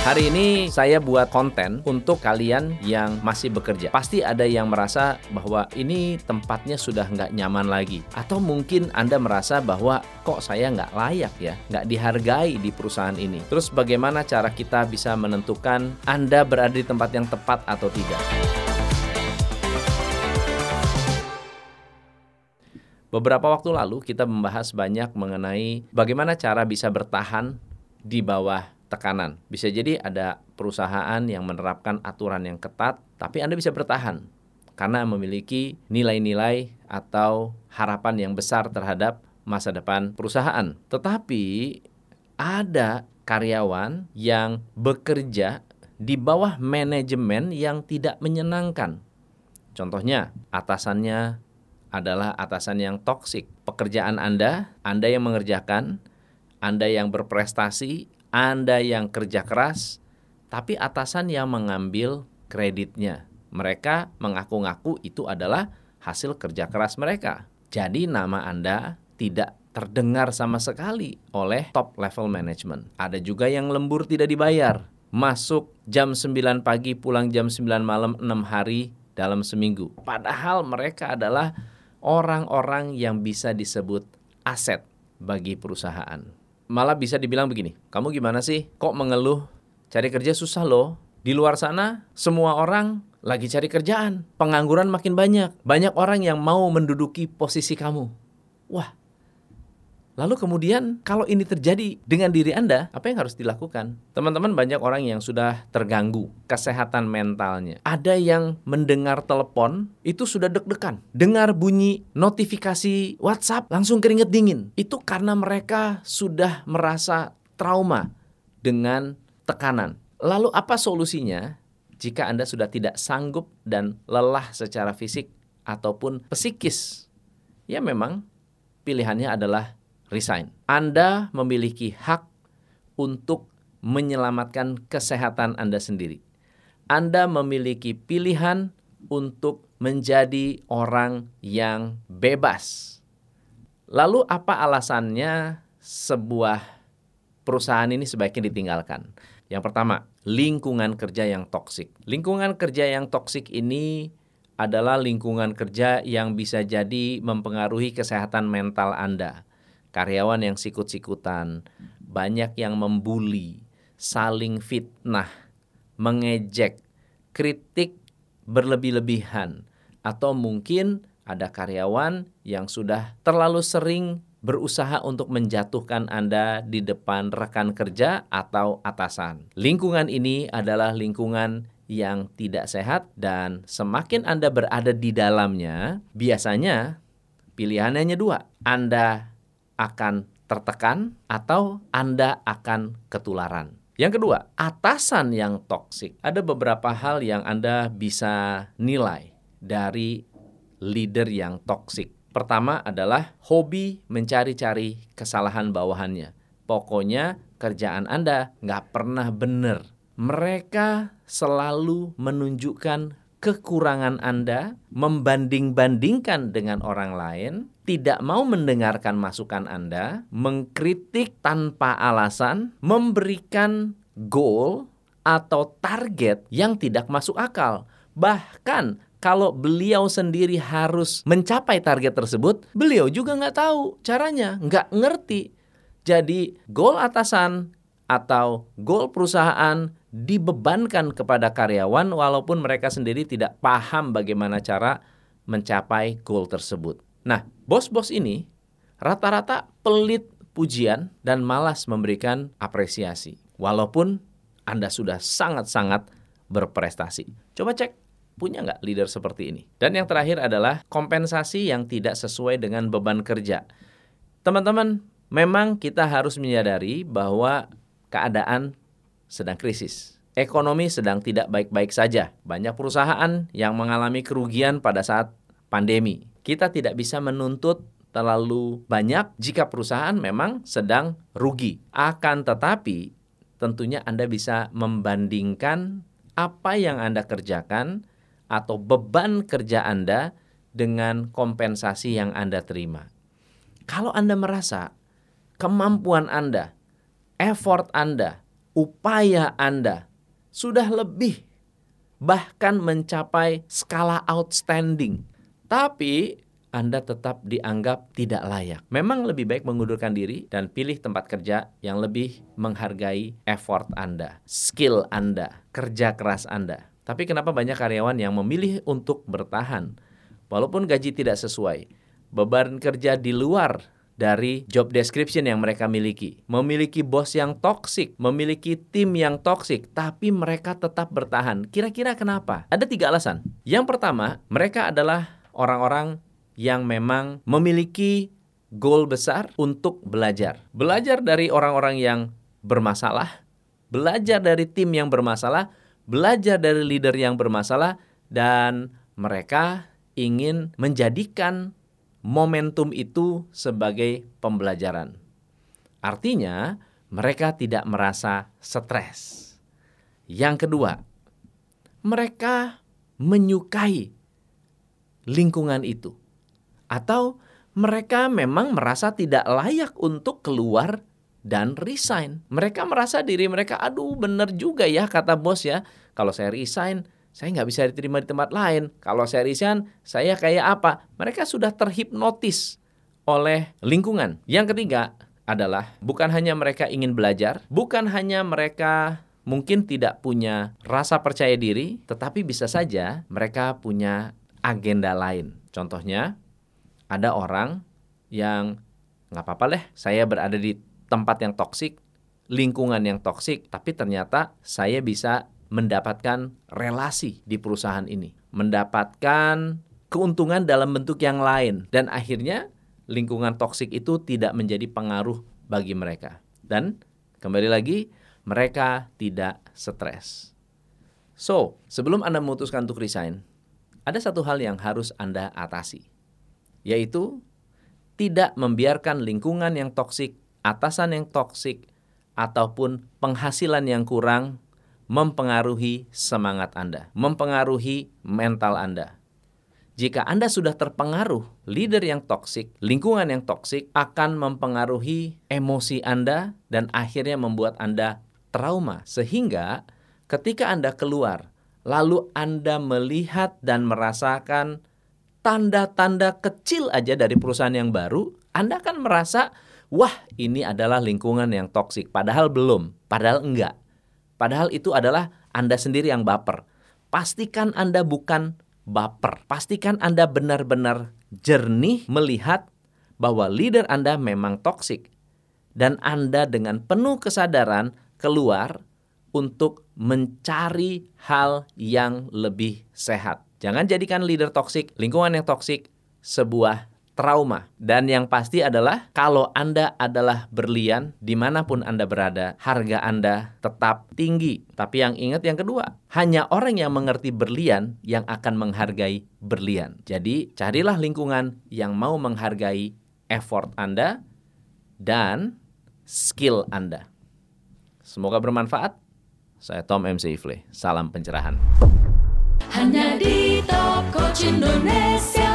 Hari ini saya buat konten untuk kalian yang masih bekerja. Pasti ada yang merasa bahwa ini tempatnya sudah nggak nyaman lagi. Atau mungkin Anda merasa bahwa kok saya nggak layak ya, nggak dihargai di perusahaan ini. Terus bagaimana cara kita bisa menentukan Anda berada di tempat yang tepat atau tidak? Beberapa waktu lalu kita membahas banyak mengenai bagaimana cara bisa bertahan di bawah tekanan. Bisa jadi ada perusahaan yang menerapkan aturan yang ketat, tapi Anda bisa bertahan karena memiliki nilai-nilai atau harapan yang besar terhadap masa depan perusahaan. Tetapi ada karyawan yang bekerja di bawah manajemen yang tidak menyenangkan. Contohnya, atasannya adalah atasan yang toksik. Pekerjaan Anda, Anda yang mengerjakan, Anda yang berprestasi, anda yang kerja keras, tapi atasan yang mengambil kreditnya. Mereka mengaku-ngaku itu adalah hasil kerja keras mereka. Jadi nama Anda tidak terdengar sama sekali oleh top level management. Ada juga yang lembur tidak dibayar. Masuk jam 9 pagi, pulang jam 9 malam 6 hari dalam seminggu. Padahal mereka adalah orang-orang yang bisa disebut aset bagi perusahaan malah bisa dibilang begini, kamu gimana sih? Kok mengeluh? Cari kerja susah loh. Di luar sana semua orang lagi cari kerjaan. Pengangguran makin banyak. Banyak orang yang mau menduduki posisi kamu. Wah, Lalu kemudian kalau ini terjadi dengan diri Anda, apa yang harus dilakukan? Teman-teman banyak orang yang sudah terganggu kesehatan mentalnya. Ada yang mendengar telepon itu sudah deg-degan. Dengar bunyi notifikasi WhatsApp langsung keringet dingin. Itu karena mereka sudah merasa trauma dengan tekanan. Lalu apa solusinya jika Anda sudah tidak sanggup dan lelah secara fisik ataupun psikis? Ya memang pilihannya adalah resign. Anda memiliki hak untuk menyelamatkan kesehatan Anda sendiri. Anda memiliki pilihan untuk menjadi orang yang bebas. Lalu apa alasannya sebuah perusahaan ini sebaiknya ditinggalkan? Yang pertama, lingkungan kerja yang toksik. Lingkungan kerja yang toksik ini adalah lingkungan kerja yang bisa jadi mempengaruhi kesehatan mental Anda karyawan yang sikut-sikutan, banyak yang membuli, saling fitnah, mengejek, kritik berlebih-lebihan, atau mungkin ada karyawan yang sudah terlalu sering berusaha untuk menjatuhkan Anda di depan rekan kerja atau atasan. Lingkungan ini adalah lingkungan yang tidak sehat dan semakin Anda berada di dalamnya, biasanya pilihannya hanya dua. Anda akan tertekan atau Anda akan ketularan. Yang kedua, atasan yang toksik. Ada beberapa hal yang Anda bisa nilai dari leader yang toksik. Pertama adalah hobi mencari-cari kesalahan bawahannya. Pokoknya kerjaan Anda nggak pernah benar. Mereka selalu menunjukkan kekurangan Anda, membanding-bandingkan dengan orang lain, tidak mau mendengarkan masukan Anda, mengkritik tanpa alasan, memberikan goal atau target yang tidak masuk akal. Bahkan kalau beliau sendiri harus mencapai target tersebut, beliau juga nggak tahu caranya, nggak ngerti. Jadi goal atasan atau goal perusahaan dibebankan kepada karyawan walaupun mereka sendiri tidak paham bagaimana cara mencapai goal tersebut. Nah, bos-bos ini rata-rata pelit pujian dan malas memberikan apresiasi walaupun Anda sudah sangat-sangat berprestasi. Coba cek punya nggak leader seperti ini? Dan yang terakhir adalah kompensasi yang tidak sesuai dengan beban kerja. Teman-teman, memang kita harus menyadari bahwa keadaan sedang krisis. Ekonomi sedang tidak baik-baik saja. Banyak perusahaan yang mengalami kerugian pada saat pandemi. Kita tidak bisa menuntut terlalu banyak jika perusahaan memang sedang rugi. Akan tetapi, tentunya Anda bisa membandingkan apa yang Anda kerjakan atau beban kerja Anda dengan kompensasi yang Anda terima. Kalau Anda merasa kemampuan Anda, effort Anda upaya Anda sudah lebih bahkan mencapai skala outstanding. Tapi anda tetap dianggap tidak layak. Memang lebih baik mengundurkan diri dan pilih tempat kerja yang lebih menghargai effort Anda, skill Anda, kerja keras Anda. Tapi kenapa banyak karyawan yang memilih untuk bertahan walaupun gaji tidak sesuai? Beban kerja di luar dari job description yang mereka miliki. Memiliki bos yang toksik, memiliki tim yang toksik, tapi mereka tetap bertahan. Kira-kira kenapa? Ada tiga alasan. Yang pertama, mereka adalah orang-orang yang memang memiliki goal besar untuk belajar. Belajar dari orang-orang yang bermasalah, belajar dari tim yang bermasalah, belajar dari leader yang bermasalah, dan mereka ingin menjadikan momentum itu sebagai pembelajaran. Artinya, mereka tidak merasa stres. Yang kedua, mereka menyukai lingkungan itu atau mereka memang merasa tidak layak untuk keluar dan resign. Mereka merasa diri mereka, aduh bener juga ya kata bos ya. Kalau saya resign, saya nggak bisa diterima di tempat lain. Kalau saya resign, saya kayak apa? Mereka sudah terhipnotis oleh lingkungan. Yang ketiga adalah bukan hanya mereka ingin belajar, bukan hanya mereka mungkin tidak punya rasa percaya diri, tetapi bisa saja mereka punya agenda lain. Contohnya, ada orang yang nggak apa-apa deh saya berada di tempat yang toksik, lingkungan yang toksik, tapi ternyata saya bisa mendapatkan relasi di perusahaan ini, mendapatkan keuntungan dalam bentuk yang lain dan akhirnya lingkungan toksik itu tidak menjadi pengaruh bagi mereka. Dan kembali lagi mereka tidak stres. So, sebelum Anda memutuskan untuk resign, ada satu hal yang harus Anda atasi yaitu tidak membiarkan lingkungan yang toksik, atasan yang toksik, ataupun penghasilan yang kurang mempengaruhi semangat Anda, mempengaruhi mental Anda. Jika Anda sudah terpengaruh leader yang toksik, lingkungan yang toksik akan mempengaruhi emosi Anda dan akhirnya membuat Anda trauma sehingga ketika Anda keluar lalu Anda melihat dan merasakan tanda-tanda kecil aja dari perusahaan yang baru, Anda akan merasa, wah ini adalah lingkungan yang toksik. Padahal belum, padahal enggak. Padahal itu adalah Anda sendiri yang baper. Pastikan Anda bukan baper. Pastikan Anda benar-benar jernih melihat bahwa leader Anda memang toksik. Dan Anda dengan penuh kesadaran keluar untuk mencari hal yang lebih sehat. Jangan jadikan leader toksik, lingkungan yang toksik sebuah trauma. Dan yang pasti adalah kalau Anda adalah berlian, di mana pun Anda berada, harga Anda tetap tinggi. Tapi yang ingat yang kedua, hanya orang yang mengerti berlian yang akan menghargai berlian. Jadi carilah lingkungan yang mau menghargai effort Anda dan skill Anda. Semoga bermanfaat. Saya Tom MC Ifle. Salam pencerahan. Hanya di Top Coach Indonesia